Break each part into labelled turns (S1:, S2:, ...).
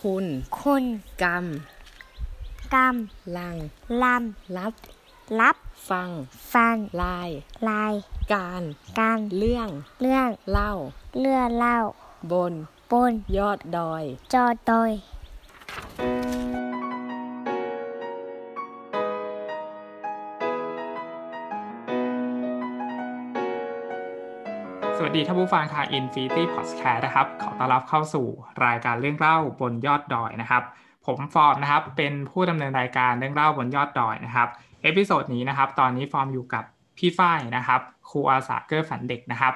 S1: คุณ
S2: คุณ
S1: กรรม
S2: กรรม
S1: ลัง
S2: ล
S1: รับำ
S2: รับ
S1: ฟัง
S2: ฟัง
S1: ลาย
S2: ลาย
S1: การ
S2: การ
S1: เรื่อง
S2: เรื่อง
S1: เล่า
S2: เลื่อเล่า
S1: บน
S2: บน
S1: ยอดดอย
S2: จอดอย
S3: ดีท่านผู้ฟังทาง Infinity Podcast นะครับ ขอต้อนรับเข้าสู่รายการเรื่องเล่าบนยอดดอยนะครับ ผมฟอร์มนะครับ เป็นผู้ดำเนินรายการเรื่องเล่าบนยอดดอยนะครับ episode นี้นะครับ ตอนนี้ฟอร์มอยู่กับพี่ฝ้ายนะครับ ครูอาสาเกื้อฝันเด็กนะครับ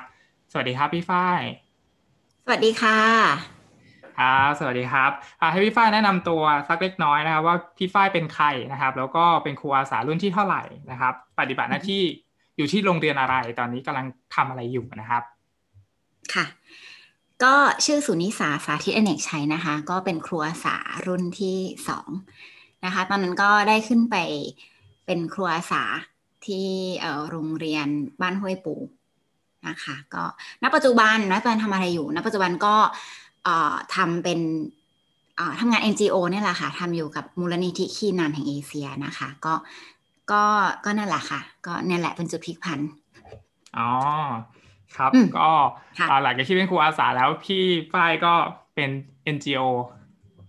S3: สวัสดีครับพี่ฝ้าย
S4: สวัสดีค่ะ
S3: ครับสวัสดีครับอ่าให้พี่ฝ้ายแนะนำตัวสักเล็กน้อยนะครับ ว่าพี่ฝ้ายเป็นใครนะครับ แล้วก็เป็นครูอาสารุ่นที่เท่าไหร่นะครับ ปฏิบัติหน้าที่อยู่ที่โรงเรียนอะไรตอนนี้กำลังทำอะไรอยู่นะครับ
S4: ค่ะ ก็ชื่อสุนิสาสาธิตอเนกชัยนะคะ ก็เป็นครูอาสารุ่นที่สองนะคะ ตอนนั้นก็ได้ขึ้นไปเป็นครูอาสาที่โรงเรียนบ้านห้วยปูนะคะก็ณปัจจุบันณปัจจุบันทำอะไรอยู่ณปัจจุบันก็ทำเป็นทำงาน NGO เนี่ยแหละค่ะทำอยู่กับมูลนิธิคีนานแห่งเอเชียนะคะ ก็ก็ก็นั่นแหละค่ะ ก็เนี่ยแหละเป็นจุดพลิกผัน
S3: อ๋อ ครับ
S4: อืม
S3: ก็
S4: ค่ะ
S3: อ่าหลังจากที่เป็นครูอาสาแล้วพี่ฝ้ายก็เป็น NGO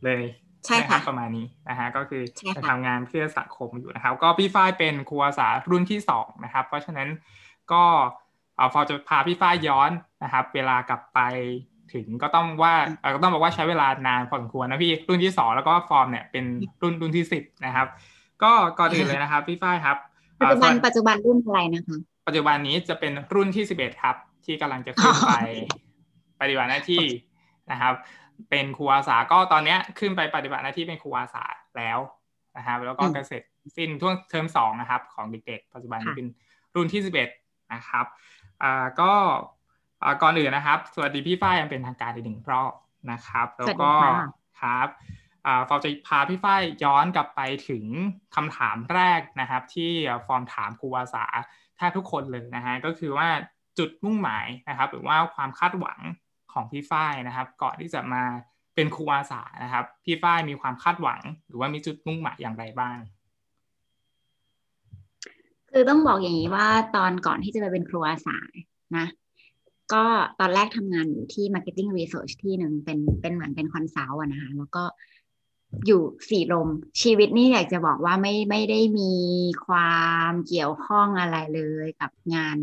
S3: เลย
S4: ใช่
S3: ไหมครั
S4: ค่ะ
S3: บประมาณนี้นะฮะก็คือ
S4: ใช่ค่ะ
S3: จะทำงานเพื่อสังคมอยู่นะครับ ก็พี่ฝ้ายเป็นครูอาสารุ่นที่สองนะครับ เพราะฉะนั้นก็เอาฟอจะพาพี่ฝ้ายย้อนนะครับ เวลากลับไปถึงก็ต้องว่าเอ่อก็ต้องบอกว่าใช้เวลานานพอสมควรนะพี่รุ่นที่สองแล้วก็ฟอร์มเนี่ยเป็นรุ่นรุ่นที่สิบนะครับ ก็ก่อนอื่นเลยนะครับ พี่ฝ้ายครับ
S4: ปัจจุบัน
S3: เอ่อ
S4: ปัจจุบันรุ่นอะไรนะคะ
S3: ปัจจุบันนี้จะเป็นรุ่นที่11ครับ ที่กำลังจะขึ้นไป ปฏิบัติหน้าที่นะครับ เป็นครูอาสาก็ตอนเนี้ยขึ้นไปปฏิบัติหน้าที่เป็นครูอาสาแล้วนะครับแล้วก็
S4: อืม
S3: จะเสร็จสิ้นช่วงเทอมสองนะครับ ของเด็กๆปัจจุบันนี้
S4: ค่ะ
S3: เป็นรุ่นที่11นะครับอ่าก็อ่าก่อนอื่นนะครับ สวัสดีพี่ฝ้ายยังเป็นทางการอีกหนึ่งรอบนะครับ แล้วก็
S4: สวัสดีค่ะ
S3: ครับอ่าฟอร์มจะพาพี่ฝ้ายย้อนกลับไปถึงคำถามแรกนะครับ ที่ฟอร์มถามครูอาสาแทบทุกคนเลยนะฮะก็คือว่า จุดมุ่งหมายนะครับ หรือว่าความคาดหวังของพี่ฝ้ายนะครับ ก่อนที่จะมาเป็นครูอาสานะครับ พี่ฝ้ายมีความคาดหวัง หรือว่ามีจุดมุ่งหมายอย่างไรบ้าง
S4: คือต้องบอกอย่างนี้ว่าตอนก่อนที่จะไปเป็นครูอาสานะก็ตอนแรกทำงานอยู่ที่ Marketing Research ที่หนึ่งเป็นเป็นเหมือนเป็นคอนซัลท์นะคะแล้วก็อยู่สี่ลมชีวิตนี่อยากจะบอกว่าไม่ไม่ได้มีความเกี่ยวข้องอะไรเลยกับงาน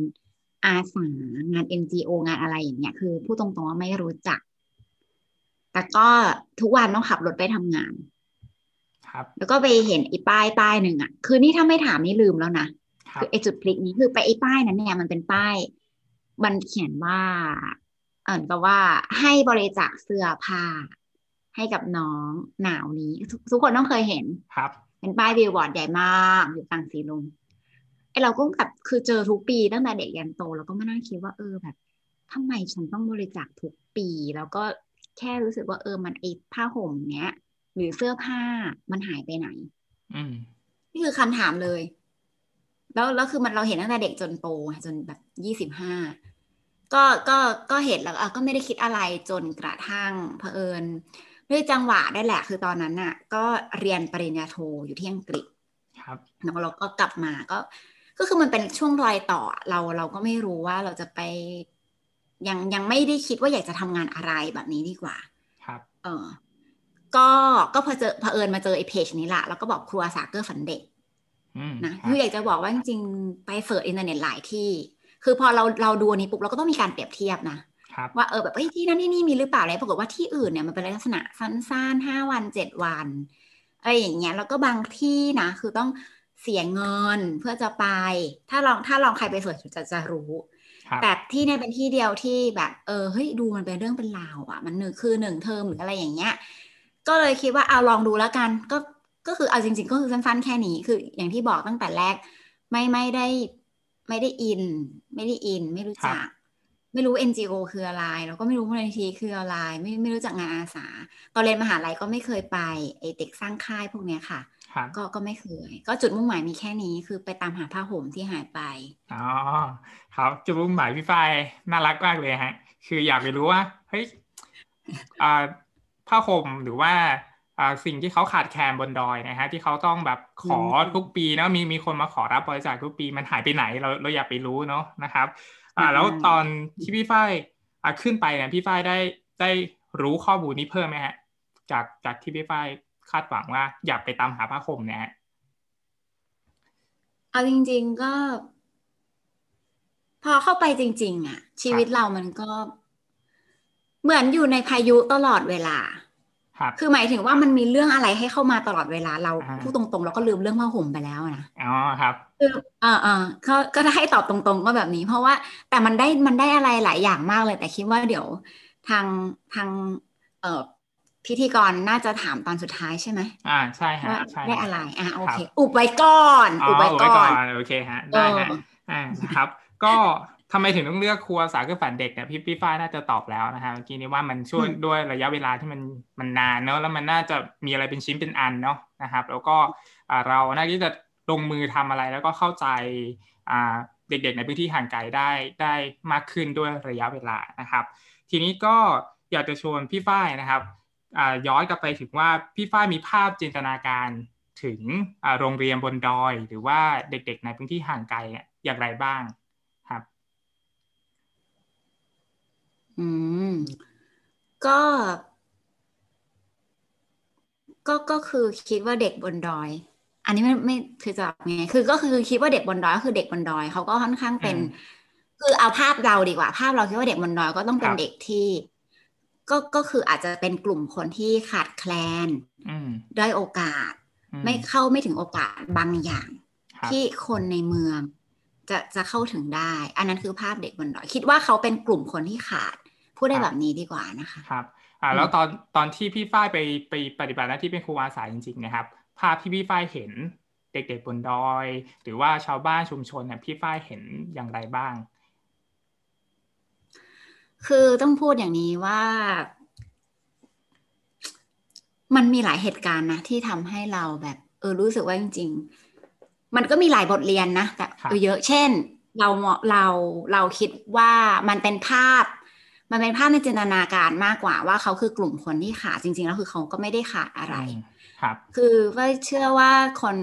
S4: อาสางาน NGO งานอะไรอย่างเงี้ยคือพูดตรงๆว่าไม่รู้จัก แต่ก็ทุกวันต้องขับรถไปทำงาน
S3: ครับ
S4: แล้วก็ไปเห็นไอ้ป้ายป้ายหนึ่งอะคือนี่ถ้าไม่ถามนี่ลืมแล้วนะ
S3: ครับ
S4: คือไอ้จุดพลิกนี้คือไปไอ้ป้ายนั้นเนี่ยมันเป็นป้าย มันเขียนว่า เออกับว่าให้บริจาคเสื้อผ้าให้กับน้องหนาวนี้ทุกทุกคนต้องเคยเห็น
S3: ครับ
S4: เป็นป้ายบิลบอร์ดใหญ่มากอยู่กลางสีลมไอ เราก็แบบคือเจอทุกปีตั้งแต่เด็กยันโตแล้วก็มานั่งคิดว่าเออแบบทำไมฉันต้องบริจาคทุกปี แล้วก็แค่รู้สึกว่าเออมันไอผ้าห่มเนี้ยหรือเสื้อผ้ามันหายไปไหน
S3: อืม
S4: นี่คือคำถามเลย แล้วแล้วคือมันเราเห็นตั้งแต่เด็กจนโตจนแบบยี่สิบห้าก็ก็ก็เห็นแล้วอะก็ไม่ได้คิดอะไรจนกระทั่งเผอิญด้วยจังหวะได้แหละ คือตอนนั้นน่ะ ก็เรียนปริญญาโทอยู่ที่อังกฤษ
S3: ครับ
S4: แล้วเราก็กลับมาก็ ก็คือมันเป็นช่วงรอยต่อเราเราก็ไม่รู้ว่าเราจะไปยังยังไม่ได้คิดว่าอยากจะทำงานอะไรแบบนี้ดีกว่า
S3: ครับ
S4: เออก็ก็พอเจอเผอิญมาเจอไอ้เพจนี้ละแล้วก็บอกครูอาสาเกื้อฝันเด็ก
S3: อืม
S4: นะครับคืออยากจะบอกว่าจริงๆไป search อินเทอร์เน็ตหลายที่ คือพอเราเราดูอันนี้ปุ๊บเราก็ต้องมีการเปรียบเทียบนะ
S3: ครับ
S4: ว่าเออแบบเอ้ยที่นั่นที่นี่มีหรือเปล่าอะไรปรากฏว่าที่อื่นเนี่ยมันเป็นลักษณะสั้นๆห้าวันเจ็ดวันอะไรอย่างเงี้ยแล้วก็บางที่นะคือต้อง เสียเงินเพื่อจะไป ถ้าลองถ้าลองใครไป search จะจะรู้
S3: ครับ
S4: แต่ที่เนี่ยเป็นที่เดียวที่แบบเออเฮ้ยดูมันเป็นเรื่องเป็นราวอะ่ะ มันหนึ่งคือหนึ่งเทอมหรืออะไรอย่างเงี้ย ก็เลยคิดว่าเอาลองดูแล้วกัน ก็ก็คือเอาจริง ๆ ก็คือสั้นๆแค่นี้คืออย่างที่บอกตั้งแต่แรก ไม่ไม่ได้ไม่ได้อิน ไม่ได้อิน ไม่รู้จักไม่รู้ NGO คืออะไร แล้วก็ไม่รู้มูลนิธิคืออะไร ไม่ไม่รู้จักงานอาสา ตอนเรียนมหาลัยก็ไม่เคยไปไอเด็กสร้างค่ายพวกเนี้ยค่ะ
S3: ครับ
S4: ก็ก็ไม่เคย ก็จุดมุ่งหมายมีแค่นี้คือไปตามหาผ้าห่มที่หายไป
S3: อ๋อครับจุดมุ่งหมายพี่ฝ้ายน่ารักมากเลยฮะ คืออยากไปรู้ว่าเฮ้ยอ่าผ้าห่มหรือว่าอ่าสิ่งที่เขาขาดแคลนบนดอยนะฮะที่เขาต้องแบบขอทุกปีเนาะมีมีคนมาขอรับบริจาคทุกปีมันหายไปไหนเราเราอยากไปรู้เนาะนะครับอ่าแล้วตอนที่พี่ฝ้ายอ่าขึ้นไปเนี่ยพี่ฝ้ายได้ได้รู้ข้อมูลนี้เพิ่มไหมฮะ จากจากที่พี่ฝ้าย คาดหวังว่าอยากไปตามหาผ้าห่มเนี่ยฮะ
S4: เอาจริง ๆก็ พอเข้าไปจริง ๆ อะ ชีวิตเรามันก็ เหมือนอยู่ในพายุตลอดเวลา
S3: ครับ
S4: คือหมายถึงว่ามันมีเรื่องอะไรให้เข้ามาตลอดเวลาเรา
S3: อ่า
S4: พูดตรงๆเราก็ลืมเรื่องผ้าห่มไปแล้วนะ
S3: อ๋อครับ
S4: คืออ่าอ่าก็ก็ถ้าให้ตอบตรงๆก็แบบนี้ เพราะว่า แต่มันได้มันได้อะไรหลายอย่างมากเลย แต่คิดว่าเดี๋ยวทางทางเอ่อ พิธีกรน่าจะถามตอนสุดท้ายใช่ไหม
S3: อ่าใช่ฮะ
S4: ว่า
S3: ใช่
S4: ได้
S3: ฮะ
S4: อะไรอ่าโอเค
S3: ครับ
S4: อุบไว้ก่อน
S3: อ๋อ
S4: อุบไว้
S3: ไว้
S4: ก่
S3: ก่
S4: อ
S3: อนนโอเคฮะได้ฮะ
S4: เออ
S3: อ่านะครับ ก็ทำไมถึงต้องเลือกครัวสาคือฝันเด็กเนี่ยพี่พี่ฝ้ายน่าจะตอบแล้วนะฮะเมื่อกี้นี้ว่ามันช่วยด้วยระยะเวลาที่มันมันนานเนอะแล้วมันน่าจะมีอะไรเป็นชิ้นเป็นอันเนาะนะครับ แล้วก็อ่าเราน่าที่จะลงมือทำอะไรแล้วก็เข้าใจอ่าเด็กๆ ในพื้นที่ห่างไกลได้ได้มากขึ้นด้วยระยะเวลานะครับ ทีนี้ก็อยากจะชวนพี่ฝ้ายนะครับอ่า ย้อนกลับไปถึงว่าพี่ฝ้ายมีภาพจินตนาการถึงอ่าโรงเรียนบนดอย หรือว่าเด็กๆในพื้นที่ห่างไกลเนี่ยอย่างไรบ้างครับ
S4: อืม ก็ ก็ก็คือคิดว่าเด็กบนดอย อันนี้ไม่ไม่คือจะบอกไงคือก็คือคิดว่าเด็กบนดอยก็คือเด็กบนดอยเขาก็ค่อนข้างเป็น
S3: อืม
S4: คือเอาภาพเราดีกว่า ภาพเราคิดว่าเด็กบนดอยก็ต้องเป็
S3: คนรับ
S4: เด็กที่ ก็ก็คืออาจจะเป็นกลุ่มคนที่ขาดแคลน
S3: อืม
S4: ด้อยโอกาส
S3: อื
S4: ไม่เข้าไม่ถึงโอกาสบางอย่าง
S3: ครับ
S4: ที่คนในเมืองจะจะเข้าถึงได้ อันนั้นคือภาพเด็กบนดอย คิดว่าเขาเป็นกลุ่มคนที่ขาดพูดได้แบบนี้ดีกว่านะคะ
S3: ครับอ่า
S4: อืม
S3: แล้วตอนตอนที่พี่ฝ้ายไปไปปฏิบัติหน้าที่เป็นครูอาสาจริงๆนะครับ ภาพที่พี่ฝ้ายเห็นเด็กๆบนดอย หรือว่าชาวบ้านชุมชนเนี่ยพี่ฝ้ายเห็นอย่างไรบ้าง
S4: คือต้องพูดอย่างนี้ว่า มันมีหลายเหตุการณ์นะที่ทำให้เราแบบ เออรู้สึกว่าจริง ๆ มันก็มีหลายบทเรียนนะแต่
S3: ครับ
S4: เออเยอะเช่น เราเราเราคิดว่ามันเป็นภาพ มันเป็นภาพในจินตนาการมากกว่าว่าเขาคือกลุ่มคนที่ขาดจริง ๆ แล้วคือเขาก็ไม่ได้ขาดอะไร
S3: อืมครับ
S4: คือว่าเชื่อว่าคน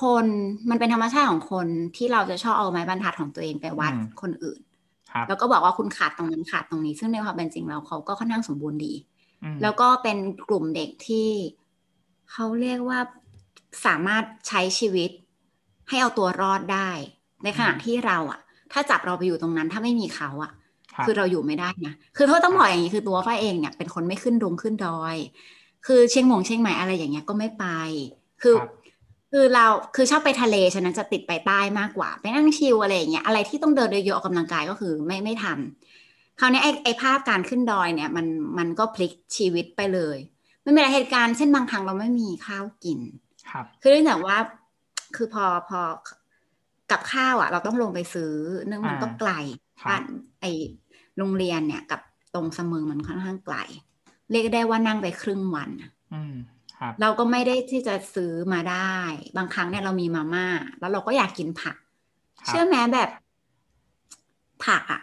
S4: คนมันเป็นธรรมชาติของคนที่เราจะชอบเอาไม้บรรทัดของตัวเองไปวัด
S3: อืม
S4: คนอื่น
S3: ครับ
S4: แล้วก็บอกว่าคุณขาดตรงนั้นขาดตรงนี้ ซึ่งในความเป็นจริงแล้วเขาก็ค่อนข้างสมบูรณ์ดี
S3: อืม
S4: แล้วก็เป็นกลุ่มเด็กที่เขาเรียกว่าสามารถใช้ชีวิตให้เอาตัวรอดได้ ในขณะที่เราอะถ้าจับเราไปอยู่ตรงนั้นถ้าไม่มีเขาอะ
S3: ครับ
S4: คือเราอยู่ไม่ได้นะคือเขาต้องบอกอย่างนี้คือตัวฝ้ายเองเนี่ยเป็นคนไม่ขึ้นดงขึ้นดอย คือเชียงหมงเชียงใหม่อะไรอย่างเงี้ยก็ไม่ไป คือ
S3: ครับ
S4: คือเราคือชอบไปทะเลฉะนั้นจะติดไปใต้มากกว่า ไปนั่งชิลอะไรอย่างเงี้ยอะไรที่ต้องเดินเยอะๆออกกำลังกายก็คือไม่ไม่ทำคราวนี้ไอ้ไอ้ภาพการขึ้นดอยเนี่ยมันมันก็พลิกชีวิตไปเลย ไม่มีหลายเหตุการณ์เช่นบางครั้งเราไม่มีข้าวกิน
S3: ครับ
S4: คือเนื่องจากว่าคือพอพอกับข้าวอะ เราต้องลงไปซื้อ เนื่องมันก็
S3: อ่า
S4: ไกล
S3: ครับ
S4: บ้านไอโรงเรียนเนี่ยกับตรงเสมิงมันค่อนข้างไกล เรียกได้ว่านั่งไปครึ่งวันอะ
S3: อืมครับ
S4: เราก็ไม่ได้ที่จะซื้อมาได้ บางครั้งเนี่ยเรามีมาม่า แล้วเราก็อยากกินผัก
S3: ครับ
S4: เชื่อไหมแบบ ผักอะ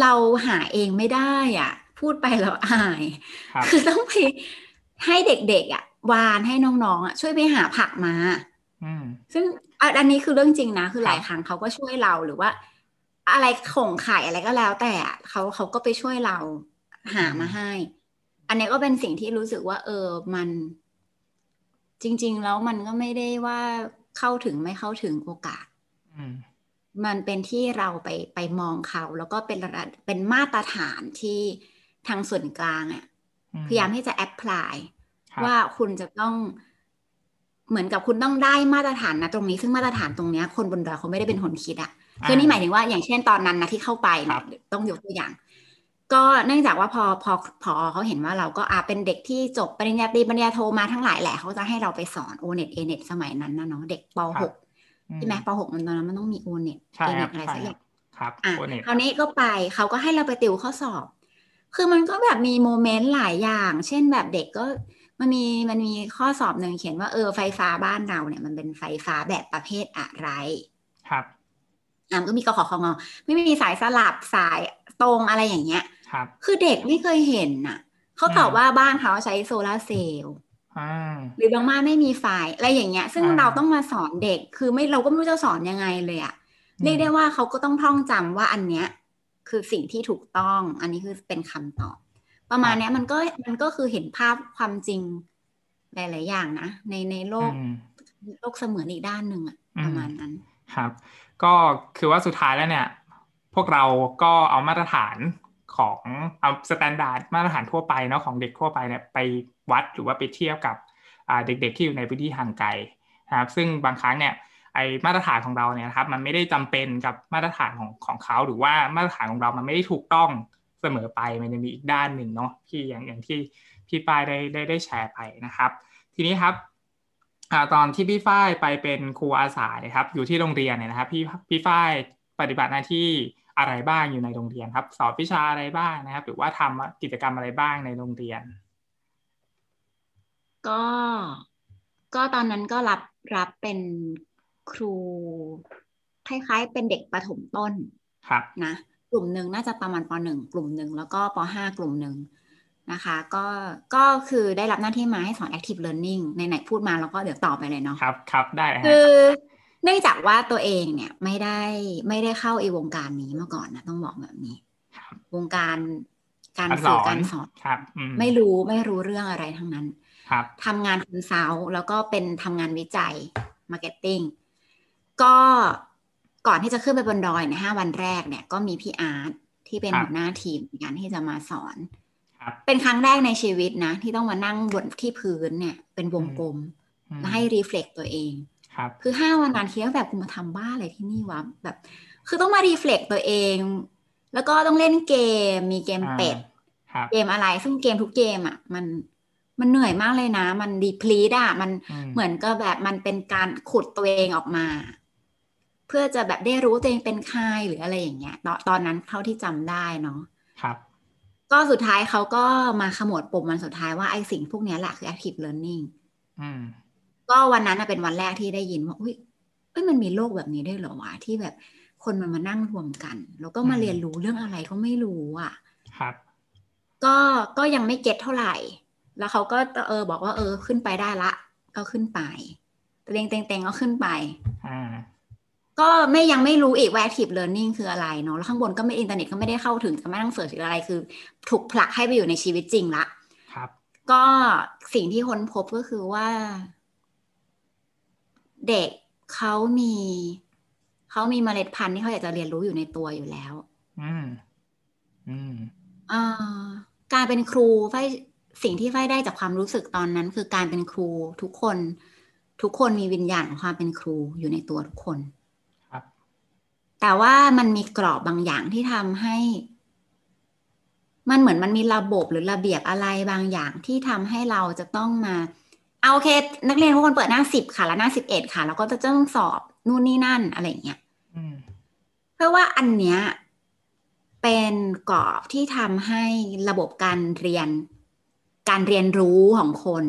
S4: เราหาเองไม่ได้อะ พูดไปแล้วอาย
S3: ครับ
S4: คือต้องไปให้เด็กๆอะ วานให้น้องๆอะช่วยไปหาผักมา
S3: อืม
S4: ซึ่งอะอันนี้คือเรื่องจริงนะ คือ
S3: ครับ
S4: หลายครั้งเขาก็ช่วยเราหรือว่า อะไรของขายอะไรก็แล้ว แต่อะเขาเขาก็ไปช่วยเราหามาให้ อันนี้ก็เป็นสิ่งที่รู้สึกว่า เออมัน จริง ๆ แล้วมันก็ไม่ได้ว่าเข้าถึงไม่เข้าถึงโอกาส
S3: อืม
S4: มันเป็นที่เราไปไปมองเขา แล้วก็เป็นระดับเป็นมาตรฐานที่ทางส่วนกลางอะพยายามที่จะแอพพลาย
S3: ครับ
S4: ว่าคุณจะต้องเหมือนกับคุณต้องได้มาตรฐานนะตรงนี้ซึ่งมาตรฐานตรงเนี้ยคนบนดอยเขาไม่ได้เป็นคนคิดอะคือนี่หมายถึงว่าอย่างเช่นตอนนั้นนะที่เข้าไป
S3: ครั
S4: เนี่ยต้องยกตัวอย่าง ก็เนื่องจากว่าพอพอพอเขาเห็นว่าเราก็อาเป็นเด็กที่จบปริญญาตรีปริญญาโทมาทั้งหลายแหละเขาจะให้เราไปสอนโอเน็ตเอเน็ตสมัยนั้นนะเนาะเด็กป
S3: ครครับ
S4: .6 ใช่ไหมป .6 มันตอนนั้นมันต้องมีโอเน็ต
S3: ใช่
S4: เอเน็
S3: รั
S4: ต
S3: บ
S4: อะไร
S3: ใช่
S4: สักอย่าง
S3: ครั
S4: ย่า
S3: บครับ
S4: อะ
S3: โอเน็ต
S4: คราวนี้ก็ไปเขาก็ให้เราไปติวข้อสอบ คือมันก็แบบมี moment หลายอย่าง เช่นแบบเด็กก็มันมีมันมีข้อสอบหนึ่งเขียนว่าเออไฟฟ้าบ้านเราเนี่ยมันเป็นไฟฟ้าแบบประเภทอะไร
S3: ครับ
S4: อะมันก็มีกขอของไม่มีสายสลับสายตรงอะไรอย่างเงี้ย
S3: ครับ
S4: คือเด็กไม่เคยเห็นน่ะ เขาตอบว่าบ้านเขาใช้โซลาร์เซลล์
S3: อ่า
S4: หรือบางบ้านไม่มีไฟอะไรอย่างเงี้ย ซึ่ง
S3: อ่า
S4: เราต้องมาสอนเด็ก คือไม่เราก็ไม่รู้จะสอนยังไงเลยอะ
S3: อืม
S4: เรียกได้ว่าเขาก็ต้องท่องจำว่าอันเนี้ย คือสิ่งที่ถูกต้อง อันนี้คือเป็นคำตอบ ประมาณเนี้ยมันก็มันก็คือเห็นภาพความจริงหลาย ๆ อย่างนะ ในในโลก
S3: อืม
S4: โลกเสมือนอีกด้านหนึ่งอะ
S3: อืม
S4: ประมาณนั้น
S3: ครับ ก็คือว่าสุดท้ายแล้วเนี่ย พวกเราก็เอามาตรฐาน ของเอา standard มาตรฐานทั่วไปเนาะของเด็กทั่วไปเนี่ยไปวัดหรือว่าไปเทียบกับเด็กๆที่อยู่ในพื้นที่ห่างไกลนะครับซึ่งบางครั้งเนี่ยไอ้มาตรฐานของเราเนี่ยนะครับมันไม่ได้จำเป็นกับมาตรฐานของของเขาหรือว่ามาตรฐานของเรามันไม่ได้ถูกต้องเสมอไปมันจะมีอีกด้านหนึ่งเนาะที่อย่างอย่างที่พี่ป้ายได้ได้ได้แชร์ไปนะครับ ทีนี้ครับอตอนที่พี่ฝ้ายไปเป็นครูอาสาเนี่ยครับอยู่ที่โรงเรียนเนี่ยนะครับพี่พี่ฝ้ายปฏิบัติหน้าที่ อะไรบ้างอยู่ในโรงเรียนครับ สอนวิชาอะไรบ้างนะครับ หรือว่าทำกิจกรรมอะไรบ้างในโรงเรียน
S4: ก็ก็ตอนนั้นก็รับรับเป็นครู คล้ายๆ เป็นเด็กประถมต้น
S3: ครับ
S4: นะกลุ่มหนึ่งน่าจะประมาณปหนึ่งกลุ่มหนึ่งแล้วก็ปห้ากลุ่มหนึ่งนะคะก็ก็คือได้รับหน้าที่มาให้สอน active learning ในไหนๆพูดมาแล้วก็เดี๋ยวตอบไปเลยเนาะ
S3: ครับครับได้เลยฮะ
S4: คือ เนื่องจากว่าตัวเองเนี่ยไม่ได้ไม่ได้เข้าไอ้วงการนี้มาก่อนนะต้องบอกแบบนี้
S3: ครับ
S4: วงการการ
S3: การส
S4: สื่
S3: อ
S4: อนการสอน
S3: ครับอืม
S4: ไม่รูไม่รู้ไม่รู้เรื่องอะไรทั้งนั้น
S3: ครับ
S4: ทำงาน consult แล้วก็เป็นทำงานวิจัย marketingก็ก่อนที่จะขึ้นไปบนดอยในห้าวันแรกเนี่ยก็มีพี่อาร์ตที่เป็น
S3: ครับ
S4: หัวหน้าทีมในการที่จะมาสอน
S3: ครับ
S4: เป็นครั้งแรกในชีวิตนะ ที่ต้องมานั่งบนที่พื้นเนี่ย เป็นวงกลม
S3: อืม
S4: แล้วให้ reflect ตัวเอง
S3: ครับ
S4: คือห้าวันนั้นคิดว่าแบบกูมาทำบ้าอะไรที่นี่วะแบบ คือต้องมา reflect ตัวเอง แล้วก็ต้องเล่นเกมมีเกมเป็ด
S3: ครับ
S4: เกมอะไรซึ่งเกมทุกเกมอะ มันมันเหนื่อยมากเลยนะ มัน deplete อะ มัน
S3: อืม
S4: เหมือนก็แบบมันเป็นการขุดตัวเองออกมา เพื่อจะแบบได้รู้ตัวเองเป็นใครหรืออะไรอย่างเงี้ยตอนตอนนั้นเท่าที่จำได้เนาะ
S3: ครับ
S4: ก็สุดท้ายเขาก็มาขมวดปมวันสุดท้ายว่าไอ้สิ่งพวกเนี้ยแหละคือ active learning
S3: อืม
S4: ก็วันนั้นน่ะเป็นวันแรกที่ได้ยินว่าอุ้ยเอ้ยมันมีโลกแบบนี้ได้วยเหรอวะที่แบบคนมันมานั่งรวมกัน แล้วก็มา
S3: อืม
S4: เรียนรู้เรื่องอะไรก็ไม่รู้อะ
S3: ครับ
S4: ก็ก็ยังไม่เก็ตเท่าไหร่ แล้วเขาก็เออบอกว่าเออขึ้นไปได้ละ ก็ขึ้นไปเต็งเต็งเต็งก็ขึ้นไป
S3: อ่า
S4: ก็ไม่ยังไม่รู้อีกว่า active learning คืออะไรเนาะแล้วข้างบนก็ไม่อินเทอร์เน็ตก็ไม่ได้เข้าถึงก็ไม่ต้อง search หรืออะไรคือ ถูกผลักให้ไปอยู่ในชีวิตจริงละ
S3: ครับ
S4: ก็สิ่งที่ค้นพบก็คือว่า เด็กเขามีเขามีเมล็ดพันธุ์ที่เขาอยากจะเรียนรู้อยู่ในตัวอยู่แล้ว
S3: อืม อืม
S4: เอ่อการเป็นครูไฟสิ่งที่ไฟได้จากความรู้สึกตอนนั้น คือการเป็นครูทุกคน ทุกคนมีวิญญาณของความเป็นครูอยู่ในตัวทุกคน
S3: ครับ
S4: แต่ว่ามันมีกรอบบางอย่างที่ทำให้ มันเหมือนมันมีระบบหรือระเบียบอะไรบางอย่างที่ทำให้เราจะต้องมา เอาโอเค นักเรียนทุกคนเปิดหน้าสิบค่ะ แล้วหน้าสิบเอ็ดค่ะ แล้วก็จะต้องสอบนู่นนี่นั่นอะไรอย่างเงี้ย
S3: อืม
S4: เพราะว่าอันเนี้ยเป็นกรอบที่ทำให้ระบบการเรียน การเรียนรู้ของคน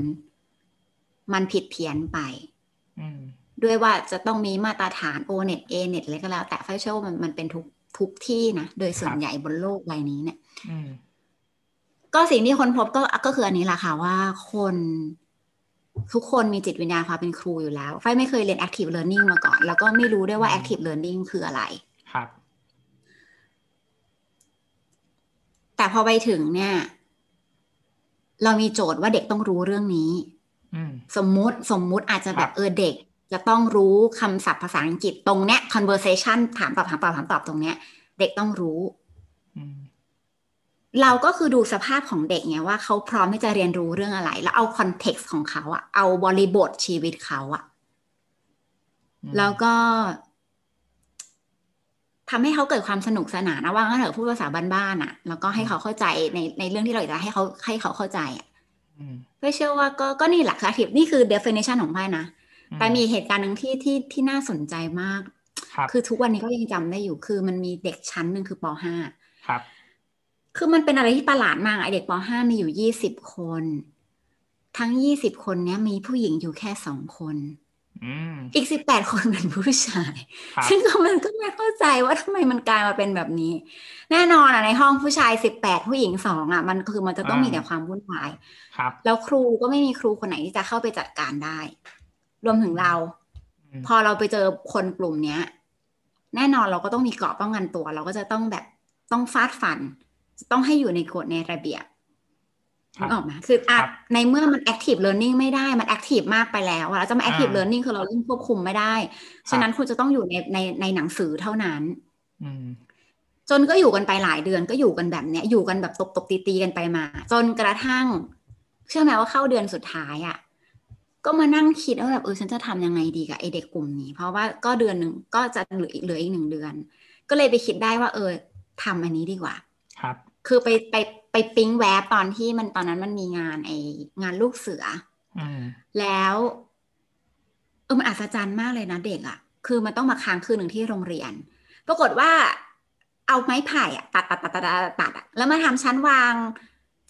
S4: มันผิดเพี้ยนไป
S3: อืม
S4: ด้วยว่าจะต้องมีมาตรฐาน o n e t a n e t อะไรก็แล้ว แต่ไฟเชื่อว่ามันมันเป็นทุกทุกที่นะ โดยส่วนใหญ่บนโลกใบนี้เนี่ย
S3: อืม
S4: ก็สิ่งที่คนพบก็ก็คืออันนี้แหละค่ะว่าคน ทุกคนมีจิตวิญญาณความเป็นครูอยู่แล้ว ไฟไม่เคยเรียน active learning มาก่อน แล้วก็ไม่รู้ด้วยว่า active learning คืออะไร
S3: ครับ
S4: แต่พอไปถึงเนี่ย เรามีโจทย์ว่าเด็กต้องรู้เรื่องนี้
S3: อืม
S4: สมมุติสมมุติอาจจะแบ
S3: ครับบ
S4: เออเด็ก จะต้องรู้คำศัพท์ภาษาอังกฤษตรงเนี้ย conversation ถามตอบถามตอบถามตอบตรงเนี้ย เด็กต้องรู้
S3: อืม
S4: เราก็คือดูสภาพของเด็กไงว่าเขาพร้อมที่จะเรียนรู้เรื่องอะไร แล้วเอาคอนเท็กซ์ของเขาอะเอาบริบทชีวิตเขาอะ
S3: อืม
S4: แล้วก็ทำให้เขาเกิดความสนุกสนานนะว่างั้นเถอะพูดภาษาบ้านๆอะแล้วก็ให้เขาเข้าใจในในเรื่องที่เราอยากจะให้เขาให้เขาเข้าใจอะ
S3: อืม
S4: ไม่เชื่อว่าก็ก็นี่แหละค่ะทินี่คือ definition ของไพ่นะแต่มีเหตุการณ์หนึ่งที่ที่ที่น่าสนใจมาก
S3: ครับ
S4: คือทุกวันนี้ก็ยังจำได้อยู่คือมันมีเด็กชั้นหนึ่งคือป .5
S3: ครับ
S4: คือมันเป็นอะไรที่ประหลาดมากไอเด็กป .5 มีอยู่ยี่สิบคน ทั้งยี่สิบคนเนี้ยมีผู้หญิงอยู่แค่สองคน
S3: อืม
S4: อีกสิบแปดคนเป็นผู้ชาย
S3: ครับ
S4: ซึ่งก็มันก็ไม่เข้าใจว่าทำไมมันกลายมาเป็นแบบนี้ แน่นอนอะในห้องผู้ชายสิบแปดผู้หญิงสองอะ มันคือมันจะต้องมีแต่ความวุ่นวาย
S3: ครับ
S4: แล้วครูก็ไม่มีครูคนไหนที่จะเข้าไปจัดการได้ รวมถึงเรา
S3: อืม
S4: พอเราไปเจอคนกลุ่มเนี้ย แน่นอนเราก็ต้องมีเกราะป้องกันตัว เราก็จะต้องแบบต้องฟาดฟัน ต้องให้อยู่ในกฎในระเบียบ
S3: ครับ
S4: นึกออกไหมคืออะ
S3: ครับ
S4: ในเมื่อมัน active learning ไม่ได้มัน active มากไปแล้วอะแล้วจะมา active
S3: อ่า
S4: learning คือเราเริ่มควบคุมไม่ได้ ฉะนั้นคุณจะต้องอยู่ในในในหนังสือเท่านั้น
S3: อืม
S4: จนก็อยู่กันไปหลายเดือนก็อยู่กันแบบเนี้ย อยู่กันแบบตบตบตีตีๆกันไปมา จนกระทั่ง เชื่อไหมว่าเข้าเดือนสุดท้ายอะ่ะ ก็มานั่งคิดว่าแบบเออฉันจะทำยังไงดีกับไอเด็กกลุ่มนี้ เพราะว่าก็เดือนหนึ่งก็จะเหลืออีกเหลืออีกหนึ่งเดือน ก็เลยไปคิดได้ว่า เออทำอันนี้ดีกว่า
S3: ครับ
S4: คือไปไปไปปิ๊งแวบตอนที่มันตอนนั้นมันมีงานไองานลูกเสือ
S3: อืม
S4: แล้วเออมันอัศจรรย์มากเลยนะเด็กอะ่ะ คือมันต้องมาค้างคืนหนึ่งที่โรงเรียน ปรากฏว่าเอาไม้ไผ่อะตัดตัดตัดตัดตัดตัดอะแล้วมาทำชั้นวาง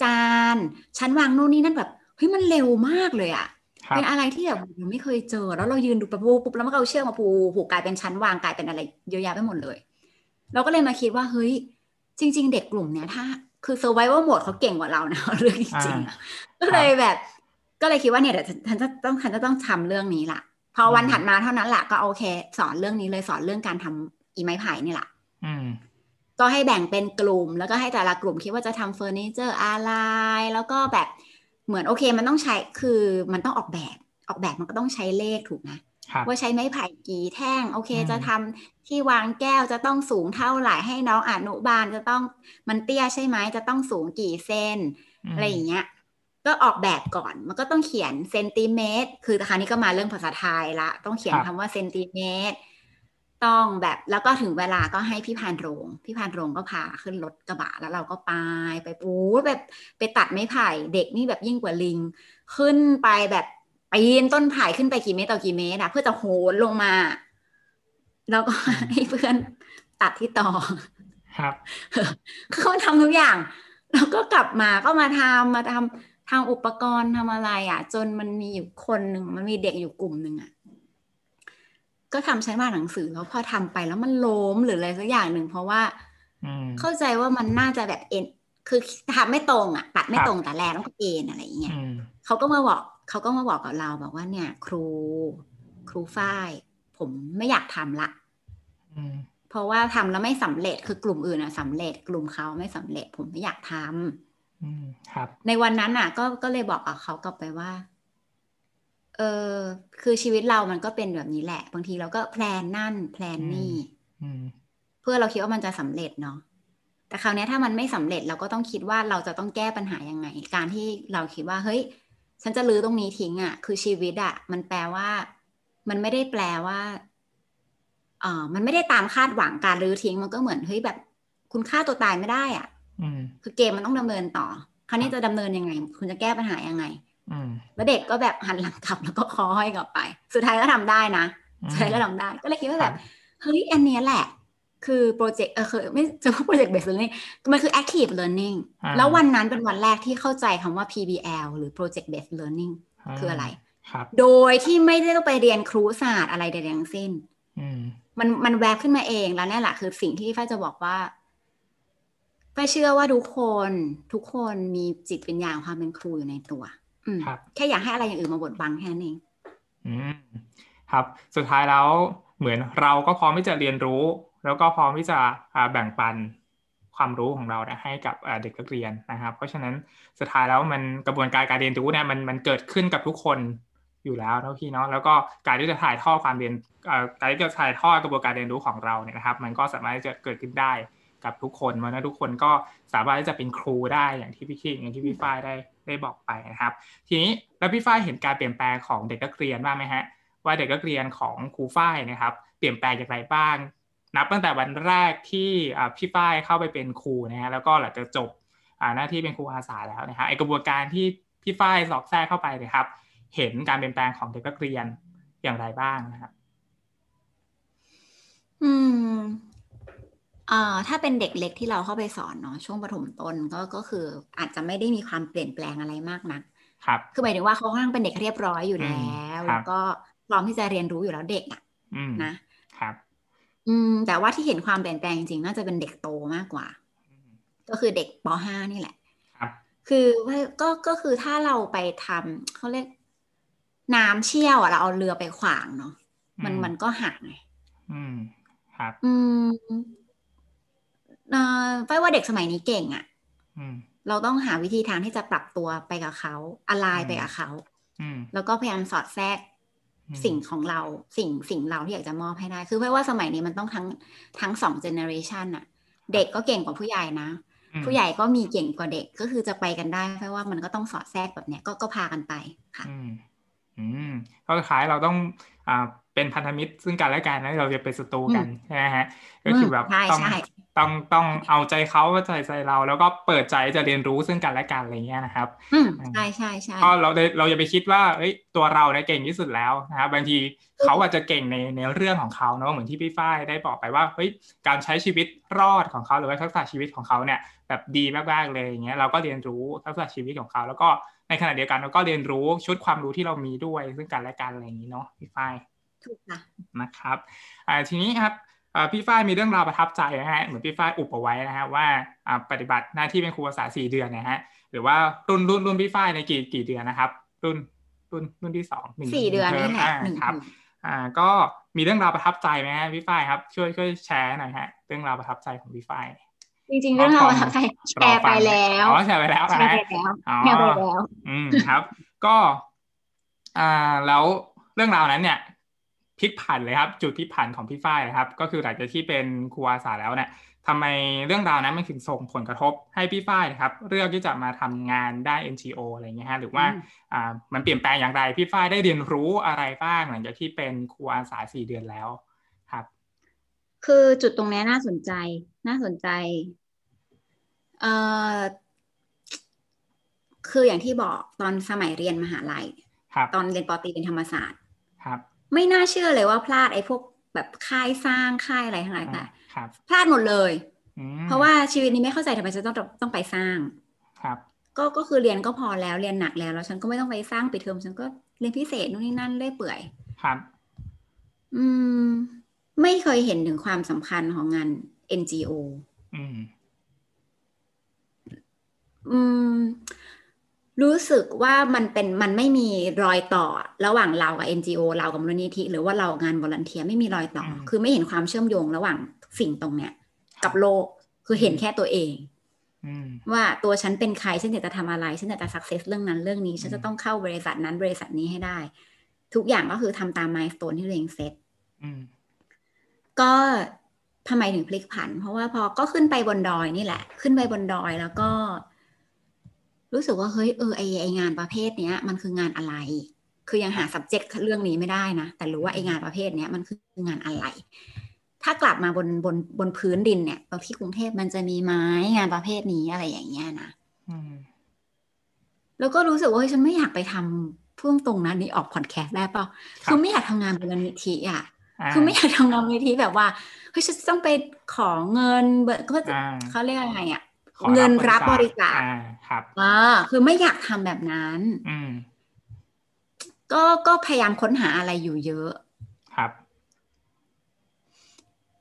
S4: จานชั้นวางนู่นนี่นั่นแบบเฮ้ยมันเร็วมากเลยอะ
S3: ครับ
S4: เป็นอะไรที่แบบเราไม่เคยเจอ แล้วเรายืนดูปุ๊บปุ๊บปุ๊บแล้วมันก็เอาเชือกมาผูกผูกกลายเป็นชั้นวางกลายเป็นอะไรเยอะแยะไปหมดเลย เราก็เลยมาคิดว่าเฮ้ย จริง ๆ เด็กกลุ่มเนี้ยถ้าคือ survival mode เขาเก่งกว่าเรานะเรื่องจริงๆอะก็เลยแบบก็เลยคิดว่าเนี่ยเดี๋ยวฉันจะต้องฉันจะต้องทำเรื่องนี้ล่ะ พอวันถัดมาเท่านั้นแหละก็โอเค สอนเรื่องนี้เลยสอนเรื่องการทำอีไม้ไผ่นี่แหละ
S3: อืม
S4: ก็ให้แบ่งเป็นกลุ่ม แล้วก็ให้แต่ละกลุ่มคิดว่าจะทำเฟอร์นิเจอร์อะไรแล้วก็แบบเหมือนโอเค มันต้องใช้คือมันต้องออกแบบออกแบบมันก็ต้องใช้เลขถูกไหม
S3: ครับ
S4: ว่าใช้ไม้ไผ่กี่แท่ง โอเค
S3: อืม
S4: จะทำที่วางแก้วจะต้องสูงเท่าไหร่ให้น้องอนุบาลจะต้องมันเตี้ยใช่ไหมจะต้องสูงกี่เซน
S3: ม
S4: อะไรอย่างเงี้ยก็ออกแบบก่อนมันก็ต้องเขียนเซนติเมตร คือคราวนี้ก็มาเรื่องภาษาไทยละ ต้องเขียนคำว่าเซนติเมตร ต้องแบบแล้วก็ถึงเวลาก็ให้พี่พานโรง พี่พานโรงก็พาขึ้นรถกระบะแล้วเราก็ไปไปปูแบบไปตัดไม้ไผ่ เด็กนี่แบบยิ่งกว่าลิง ขึ้นไปแบบ ปีนต้นไผ่ขึ้นไปกี่เมตรต่อกี่เมตรอะเพื่อจะโหนลงมา แล้วก็ให้เพื่อนตัดที่ต่อ
S3: ครับ
S4: คือเขาทำทุกอย่าง แล้วก็กลับมาก็มาทำมาทำทำอุปกรณ์ทำอะไรอะ จนมันมีอยู่คนหนึ่งมันมีเด็กอยู่กลุ่มหนึ่งอะก็ทำชั้นวางหนังสือแล้วพอทำไปแล้วมันล้มหรืออะไรสักอย่างหนึ่งเพราะว่า
S3: อืม
S4: เข้าใจว่ามันน่าจะแบบเอ็นคือทำไม่ตรงอะตัดไม่
S3: ครับ
S4: ตรงแต่แรกต้องเอ็นอะไรอย่างเงี้ย
S3: อืม
S4: เขาก็มาบอกเขาก็มาบอกกับเราบอกว่าเนี่ย ครู ครูฝ้าย ผมไม่อยากทำละ
S3: อืม
S4: เพราะว่าทำแล้วไม่สำเร็จคือกลุ่มอื่นอะสำเร็จ กลุ่มเขาไม่สำเร็จ ผมไม่อยากทำ
S3: อืมครับ
S4: ในวันนั้นอะก็ก็เลยบอกกับเขากลับไปว่า เออคือชีวิตเรามันก็เป็นแบบนี้แหละ บางทีเราก็แพลนนั่น แพลนนี่
S3: อืม
S4: เพื่อเราคิดว่ามันจะสำเร็จเนาะแต่คราวเนี้ยถ้ามันไม่สำเร็จเราก็ต้องคิดว่าเราจะต้องแก้ปัญหายังไง การที่เราคิดว่าเฮ้ย ฉันจะลื้อตรงนี้ทิ้งอะ คือชีวิตอะ มันแปลว่า มันไม่ได้แปลว่าเออมันไม่ได้ตามคาดหวังการลื้อทิ้ง มันก็เหมือนเฮ้ยแบบคุณฆ่าตัวตายไม่ได้อะ
S3: อืม
S4: คือเกมมันต้องดำเนินต่อ คราวนี้จะดำเนินยังไง คุณจะแก้ปัญหายังไง
S3: อืม
S4: แล้วเด็กก็แบบหันหลังกลับแล้วก็คอยกลับไป สุดท้ายก็ทำได้นะสุดท้ายก็ทำได้ ก็เลยคิดว่าแบบเฮ้ยอันเนี้ยแหละ คือโปรเจกต์เออคือไม่จะว่าโปรเจกต์ based learning มันคือ active learning
S3: อ่า
S4: แล้ววันนั้นเป็นวันแรกที่เข้าใจคำว่า PBL หรือ project based learning คืออะไร
S3: ครับ
S4: โดยที่ไม่ได้ต้องไปเรียนครูศาสตร์อะไรใดๆทั้งสิ้น
S3: อืม
S4: มันมันแวบขึ้นมาเองแล้วเนี่ยแหละคือสิ่งที่ฝ้ายจะบอกว่าฝ้ายเชื่อว่าทุกคนทุกคนมีจิตวิญญาณความเป็นครูอยู่ในตัวอืม
S3: ครับ
S4: แค่อยากให้อะไรอย่างอื่นมาบดบังแค่นั้นเอง
S3: อืมครับ สุดท้ายแล้วเหมือนเราก็พร้อมที่จะเรียนรู้ แล้วก็พร้อมที่จะแบ่งปันความรู้ของเราให้กับเด็กนักเรียนนะครับ เพราะฉะนั้นสุดท้ายแล้วมันกระบวนการการเรียนรู้เนี่ยมันมันเกิดขึ้นกับทุกคนอยู่แล้วนะพี่เนาะแล้วก็การที่จะถ่ายทอดความเรียนการที่จะถ่ายทอดกระบวนการเรียนรู้ของเราเนี่ยนะครับ มันก็สามารถจะเกิดขึ้นได้กับทุกคนเพราะฉะนั้นทุกคนก็สามารถที่จะเป็นครูได้อย่างที่พี่คิงอย่างที่พี่ฝ้ายได้ได้บอกไปนะครับ ทีนี้แล้วพี่ฝ้ายเห็นการเปลี่ยนแปลงของเด็กนักเรียนบ้างไหมฮะว่าเด็กนักเรียนของครูฝ้ายนะครับ เปลี่ยนแปลงอย่างไรบ้าง นับตั้งแต่วันแรกที่อ่าพี่ฝ้ายเข้าไปเป็นครูนะฮะแล้วก็หลังจากจบอ่าหน้าที่เป็นครูอาสาแล้วนะฮะไอกระบวนการที่พี่ฝ้ายสอกแทรกเข้าไปเนะครับ เห็นการเปลี่ยนแปลงของเด็กนักเรียนอย่างไรบ้างนะครับ
S4: อืมอ่าถ้าเป็นเด็กเล็กที่เราเข้าไปสอนเนาะช่วงประถมต้นก็ก็คืออาจจะไม่ได้มีความเปลี่ยนแปลงอะไรมากนัก
S3: ครับ
S4: คือหมายถึงว่าเขาค่อนข้างเป็นเด็กเรียบร้อยอยู่แล้ว
S3: อืมครับ
S4: แล้วก็ร้อมที่จะเรียนรู้อยู่แล้วเด็กอะ
S3: อืม
S4: นะ
S3: ครับ
S4: อืม แต่ว่าที่เห็นความเปลี่ยนแปลงจริงๆน่าจะเป็นเด็กโตมากกว่า
S3: อืม
S4: ก็คือเด็กป .5 นี่แหละ
S3: ครับ
S4: คือว่าก็ก็คือถ้าเราไปทำเขาเรียกน้ำเชี่ยวอะเราเอาเรือไปขวางเนาะมัน
S3: อืม
S4: มันก็หักไง
S3: อืม ครับ
S4: อืมเอ่อไปว่าเด็กสมัยนี้เก่งอะ
S3: อืม
S4: เราต้องหาวิธีทางที่จะปรับตัวไปกับเขาอะไร
S3: อืม
S4: ไปกับเขา
S3: อืม
S4: แล้วก็พยายามสอดแทรก
S3: อืม
S4: สิ่งของเราสิ่งสิ่งเราที่อยากจะมอบให้ได้ คือไม่ว่าสมัยนี้มันต้องทั้งทั้งสองเจเนอเรชันอะเด็กก็เก่งกว่าผู้ใหญ่นะ
S3: อืม
S4: ผู้ใหญ่ก็มีเก่งกว่าเด็กก็คือจะไปกันได้เพราะว่ามันก็ต้องสอดแทรกแบบเนี้ยก็ก็พากันไปค่ะ
S3: อืมอืมก็คล้ายเราต้องอ่าเป็นพันธมิตรซึ่งกันและกันนะเราจะเป็นศัตรูกันใช่ไหมฮะก็คือแบบ
S4: ใช่
S3: ต้อง
S4: ใช่
S3: ต้องต้องเอาใจเขาใจใจเรา แล้วก็เปิดใจจะเรียนรู้ซึ่งกันและกันอะไรเงี้ยนะครับ
S4: อืมใช่ใช่ใช่
S3: ก็เราได้เราอย่าไปคิดว่าเอ้ยตัวเราเนี่ยเก่งที่สุดแล้วนะครับบางทีเขาอาจจะเก่งในในเรื่องของเขาเนาะเหมือนที่พี่ฝ้ายได้บอกไปว่าเฮ้ยการใช้ชีวิตรอดของเขาหรือว่าทักษะชีวิตของเขาเนี่ย แบบดีมากๆเลยอย่างเงี้ยเราก็เรียนรู้ทักษะชีวิตของเขา แล้วก็ในขณะเดียวกันเราก็เรียนรู้ชุดความรู้ที่เรามีด้วยซึ่งกันและกันอะไรอย่างนี้เนาะพี่ฝ้าย
S4: ถูกค่ะ
S3: นะครับอ่าทีนี้ครับอ่า พี่ฝ้ายมีเรื่องราวประทับใจนะฮะเหมือนพี่ฝ้ายอุบเอาไว้นะฮะว่าอ่าปฏิบัติหน้าที่เป็นครูภาษาสี่เดือนนะฮะหรือว่ารุ่นรุ่นรุ่นพี่ฝ้ายในกี่กี่เดือนนะครับ รุ่นรุ่นรุ่นที่สองหนึ่ง
S4: สี่เดือนนี่แหละ
S3: อ่า
S4: หนึ่ง
S3: ครับ
S4: เทอม
S3: อ่าก็มีเรื่องราวประทับใจไหมฮะพี่ฝ้ายครับ ช่วยช่วยแชร์หน่อยฮะเรื่องราวประทับใจของพี่ฝ้าย
S4: จริงๆเรื่องราวประทับใจแชร์ไปแล้ว
S3: อ๋อแชร์ไปแล้ว
S4: แช
S3: นะ
S4: ร์ไป
S3: ฮะ
S4: แล้ว
S3: อ๋อ
S4: แชร์ไปแล้ว
S3: อืมครับ ก็ อ่าแล้วเรื่องราวนั้นเนี่ย พลิกผันเลยครับ จุดพลิกผันของพี่ฝ้ายนะครับ ก็คือหลังจากที่เป็นครูอาสาแล้วเนี่ยทำไมเรื่องราวนั้นมันถึงส่งผลกระทบให้พี่ฝ้ายนะครับเลือกที่จะมาทำงานได้ NGO อะไรเงี้ยฮะหรือว่า
S4: อืม
S3: อ่ามันเปลี่ยนแปลงอย่างไรพี่ฝ้ายได้เรียนรู้อะไรบ้างหลังจากที่เป็นครูอาสาสี่เดือนแล้วครับ
S4: คือจุดตรงนี้น่าสนใจ น่าสนใจเอ่อคืออย่างที่บอกตอนสมัยเรียนมหาลัย
S3: ครับ
S4: ตอนเรียนปอตรีเป็นธรรมศาสตร์
S3: ครับ
S4: ไม่น่าเชื่อเลยว่าพลาดไอ้พวกแบบค่ายสร้างค่ายอะไรทั้งหลายแต่
S3: ครับ
S4: พลาดหมดเลย
S3: อืม
S4: เพราะว่าชีวิตนี้ไม่เข้าใจทำไมจะต้องต้องไปสร้าง
S3: ครับ
S4: ก็ก็คือเรียนก็พอแล้วเรียนหนักแล้วแล้วฉันก็ไม่ต้องไปสร้างปิดเทอมฉันก็เรียนพิเศษนู่นนี่นั่นเรื่อยเปื่อย
S3: ครับ
S4: อืม ไม่เคยเห็นถึงความสำคัญของงาน NGO
S3: อืม
S4: อืม รู้สึกว่ามันเป็นมันไม่มีรอยต่อระหว่างเรากับ NGO เรากับมูลนิธิหรือว่าเรางานวอลันเทียไม่มีรอยต่ออ
S3: ม
S4: คือไม่เห็นความเชื่อมโยงระหว่างสิ่งตรงเนี้ย กับโลกคือเห็นแค่ตัวเอง
S3: อืม
S4: ว่าตัวฉันเป็นใครฉันอยากจะทำอะไร ฉันอยากจะสักเซสเรื่องนั้นเรื่องนี้ ฉัน
S3: อื
S4: จะ
S3: ม
S4: ต้องเข้าบริษัทนั้นบริษัทนี้ให้ได้ ทุกอย่างก็คือทำตามมายสเตนที่ตัวเองเซต
S3: อืม
S4: ก็ทำไมถึงพลิกผัน เพราะว่าพอก็ขึ้นไปบนดอยนี่แหละ ขึ้นไปบนดอยแล้วก็ รู้สึกว่าเฮ้ยเออไอไองานประเภทเนี้ยมันคืองานอะไร คือยังหา subject เรื่องนี้ไม่ได้นะ แต่รู้ว่าไองานประเภทเนี้ยมันคืองานอะไร ถ้ากลับมาบนบนบนพื้นดินเนี่ยตรงที่กรุงเทพมันจะมีไหม้งานประเภทนี้อะไรอย่างเงี้ยนะ
S3: อืม
S4: แล้วก็รู้สึกว่าเฮ้ยฉันไม่อยากไปทำพุ่งตรงนั้นนี่ออกพอดแคสต์ได้เปล่าคือไม่อยากทำงานมูลนิธิอะาคือไม่อยากทำงานมูลนิธิแบบว่าเฮ้ยฉันจะต้องไปขอเงินเบิกก็จะ
S3: อ่า
S4: เขาเรียกยังไงอะ
S3: ขอ
S4: เงินรับบริจาค
S3: อ่าครับ
S4: อ่าคือไม่อยากทำแบบนั้น
S3: อืม
S4: ก็ก็พยายามค้นหาอะไรอยู่เยอะ
S3: ครับ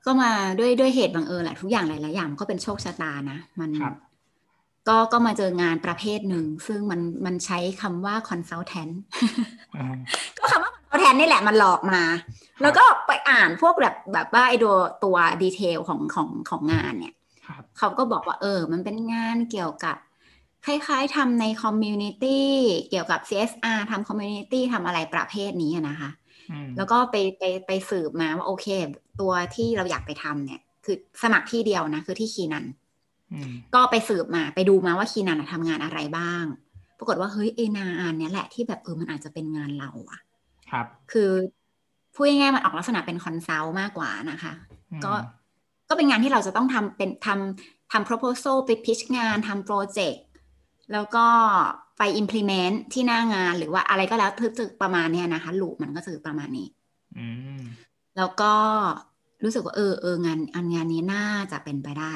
S4: ก็มาด้วยด้วยเหตุบังเอิญแหละทุกอย่างหลายๆอย่างมันก็เป็นโชคชะตานะมัน
S3: ครับ
S4: ก็ก็มาเจองานประเภทหนึ่ง ซึ่งมันมันใช้คำว่า consultant
S3: อืม
S4: ก็คำว่า consultant นี่แหละมันหลอกมา แล้วก็ไปอ่านพวกแบบแบบว่าไอตัวตัว detail ของของของงานเนี่ย
S3: ครับ
S4: เขาก็บอกว่าเออ มันเป็นงานเกี่ยวกับ คล้ายๆทำใน community เกี่ยวกับ CSR ทำ community ทำอะไรประเภทนี้อะนะคะ
S3: อืม
S4: แล้วก็ไปไปไปสืบมาว่าโอเค ตัวที่เราอยากไปทำเนี่ย คือสมัครที่เดียวนะ คือที่คีนัน
S3: อืม
S4: ก็ไปสืบมาไปดูมาว่าคีนันอะทำงานอะไรบ้าง ปรากฏว่าเฮ้ยเอนานเนี้ยแหละที่แบบเออมันอาจจะเป็นงานเราอะ
S3: ครับ
S4: คือพูดง่ายๆมันออกลักษณะเป็นคอนซัลท์มากกว่านะคะ
S3: อืม
S4: ก็ ก็เป็นงานที่เราจะต้องทำเป็นทำทำ proposal ไป pitch งานทำโปรเจกต์แล้วก็ไป implement ที่หน้างานหรือว่าอะไรก็แล้วทึกๆประมาณเนี้ยนะคะลูปมันก็จะประมาณนี้
S3: อืม
S4: แล้วก็รู้สึกว่าเออเอองานอันงานนี้น่าจะเป็นไปได้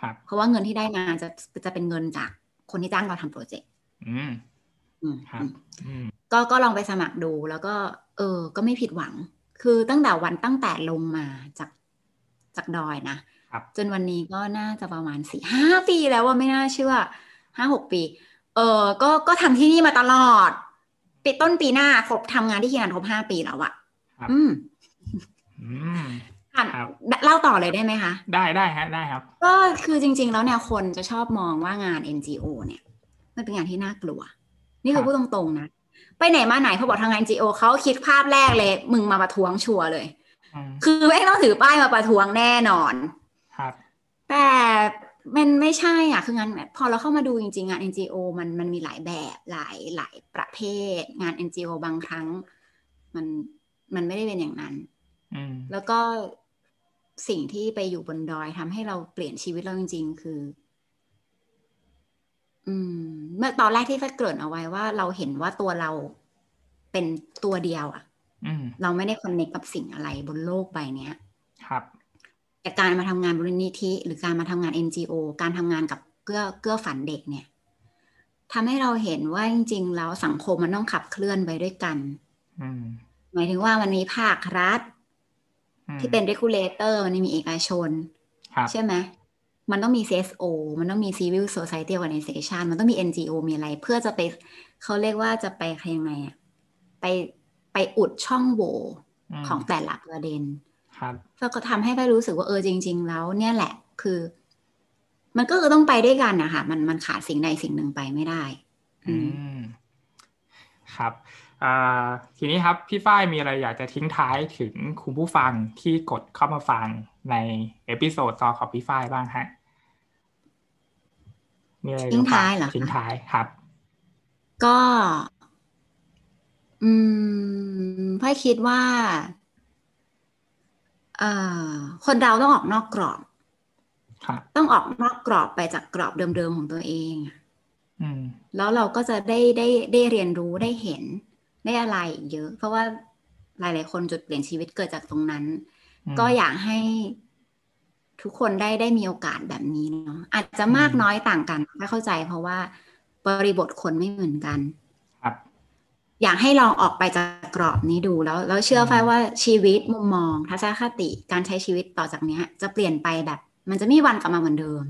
S3: ครับ
S4: เพราะว่าเงินที่ได้มาจะจะเป็นเงินจากคนที่จ้างเราทำโปรเจกต์
S3: อืม
S4: อืม
S3: ครับอืม
S4: ก็ก็ลองไปสมัครดูแล้วก็เอออ ก็ไม่ผิดหวัง คือตั้งแต่วันตั้งแต่ลงมาจาก จากดอยนะ
S3: ครับ
S4: จนวันนี้ก็น่าจะประมาณสี่ห้าปีแล้วว่าไม่น่าเชื่อห้าหกปี เออก็ก็ทำที่นี่มาตลอดปีต้นปีหน้าครบทำงานที่คีนันครบห้าปีแล้วอะ
S3: ครับ
S4: อืม
S3: อืม
S4: อะ
S3: ครับ
S4: เล่าต่อเลยได้ไหมคะ
S3: ได้ได้ฮะได้ครับ
S4: ก็คือจริง ๆ แล้วเนี่ยคนจะชอบมองว่างาน NGO เนี่ยมันเป็นงานที่น่ากลัว นี่คื
S3: ครั
S4: อบพูดตรงๆนะ ไปไหนมาไหนพอบอกทางงาน NGO เขาคิดภาพแรกเลย มึงมาประท้วงชัวร์เลย
S3: อืม
S4: คือไม่ต้องถือป้ายมาประท้วงแน่นอน
S3: ครับ
S4: แต่มันไม่ใช่อะ คืองานพอเราเข้ามาดูจริงๆ งาน NGO มันมันมีหลายแบบหลายหลายประเภท งาน NGO บางครั้ง มันมันไม่ได้เป็นอย่างนั้น
S3: อืม
S4: แล้วก็สิ่งที่ไปอยู่บนดอยทำให้เราเปลี่ยนชีวิตเราจริง ๆ คือ อืม เมื่อตอนแรกที่แฟเกริ่นเอาไว้ว่าเราเห็นว่าตัวเราเป็นตัวเดียวอะ
S3: อืม
S4: เราไม่ได้คอนเนคกับสิ่งอะไรบนโลกใบเนี้ย
S3: ครับ
S4: แต่การมาทำงานบริณิธิหรือการมาทำงาน NGO การทำงานกับเกื้อเกื้อฝันเด็กเนี่ยทำให้เราเห็นว่าจริง ๆ แล้วสังคมมันต้องขับเคลื่อนไปด้วยกัน
S3: อืม
S4: หมายถึงว่ามันมีภาครัฐ
S3: อืม
S4: ที่เป็น regulator มันมีเอกชน
S3: ครับ
S4: ใช่ไหมมันต้องมี CSO มันต้องมี Civil Society Organization มันต้องมี NGO มีอะไร เพื่อจะไปเขาเรียกว่าจะไปยังไงอะไป ไปอุดช่องโหว่ของแต่ละประเด็น
S3: ครับ
S4: ก็ทำให้ไปรู้สึกว่าเออจริง ๆ แล้วเนี่ยแหละคือ มันก็คือต้องไปด้วยกันนะคะมันมันขาดสิ่งใดสิ่งหนึ่งไปไม่ได้ อื
S3: อื
S4: ม
S3: มครับอ่าทีนี้ครับพี่ฝ้ายมีอะไรอยากจะทิ้งท้ายถึงคุณผู้ฟังที่กดเข้ามาฟังใน episode ต่อของพี่ฝ้ายบ้างฮะมีอะไร
S4: ทิ้ง
S3: จะฝก
S4: ท้ายเหรอคะ
S3: ทิ้งท้ายครับ
S4: ก็ อืมพ่อยคิดว่าเอ่อคนเราต้องออกนอกกรอบ
S3: ครับ
S4: ต้องออกนอกกรอบไปจากกรอบเดิมๆของตัวเองอะ
S3: อืม
S4: แล้วเราก็จะได้ได้ได้เรียนรู้ได้เห็นได้อะไรอีกเยอะ เพราะว่าหลาย ๆ คนจุดเปลี่ยนชีวิตเกิดจากตรงนั้น
S3: อืม
S4: ก็อยากให้ทุกคนได้ได้มีโอกาสแบบนี้เนาะอาจจะมาก
S3: อืม
S4: น้อยต่างกันถ้าเข้าใจเพราะว่าบริบทคนไม่เหมือนกัน
S3: ครับ
S4: อยากให้ลองออกไปจากกรอบนี้ดูแล้วแล้วเชื่อ
S3: อืม
S4: ไฟว่าชีวิตมุมมอง ทัศนคติการใช้ชีวิตต่อจากเนี้ย จะเปลี่ยนไปแบบ มันจะไม่มีวันกลับมาเหมือนเดิม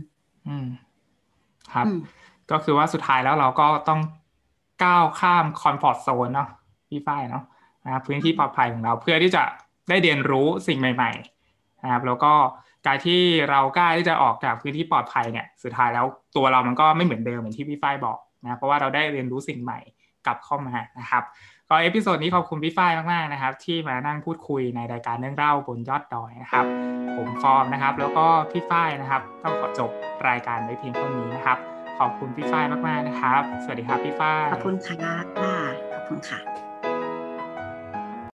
S3: อืม ครับ
S4: อืม
S3: ก็คือว่าสุดท้ายแล้วเราก็ต้องก้าวข้ามคอมฟอร์ z โซนเนาะพี่ฝ้ายเนาะนะครับพื้นที่ปลอดภัยของเราเพื่อที่จะได้เรียนรู้สิ่งใหม่ๆนะครับแล้วก็การที่เรากล้าที่จะออกจากพื้นที่ปลอดภัยเนี่ย สุดท้ายแล้วตัวเรามันก็ไม่เหมือนเดิมเหมือนที่พี่ฝ้ายบอกนะเพราะว่าเราได้เรียนรู้สิ่งใหม่ กลับเข้ามานะครับก็ episode นี้ขอบคุณพี่ฝ้ายมากๆนะครับ ที่มานั่งพูดคุยในรายการเรื่องเล่าบนยอดดอยนะครับ ผมฟอร์มนะครับ แล้วก็พี่ฝ้ายนะครับ ต้องขอจบรายการไว้เพียงเท่านี้นะครับ ขอบคุณพี่ฝ้ายมากๆนะครับ สวัสดีครับพี่ฝ้าย
S4: ขอบคุณค่ะขอบคุณค่ะ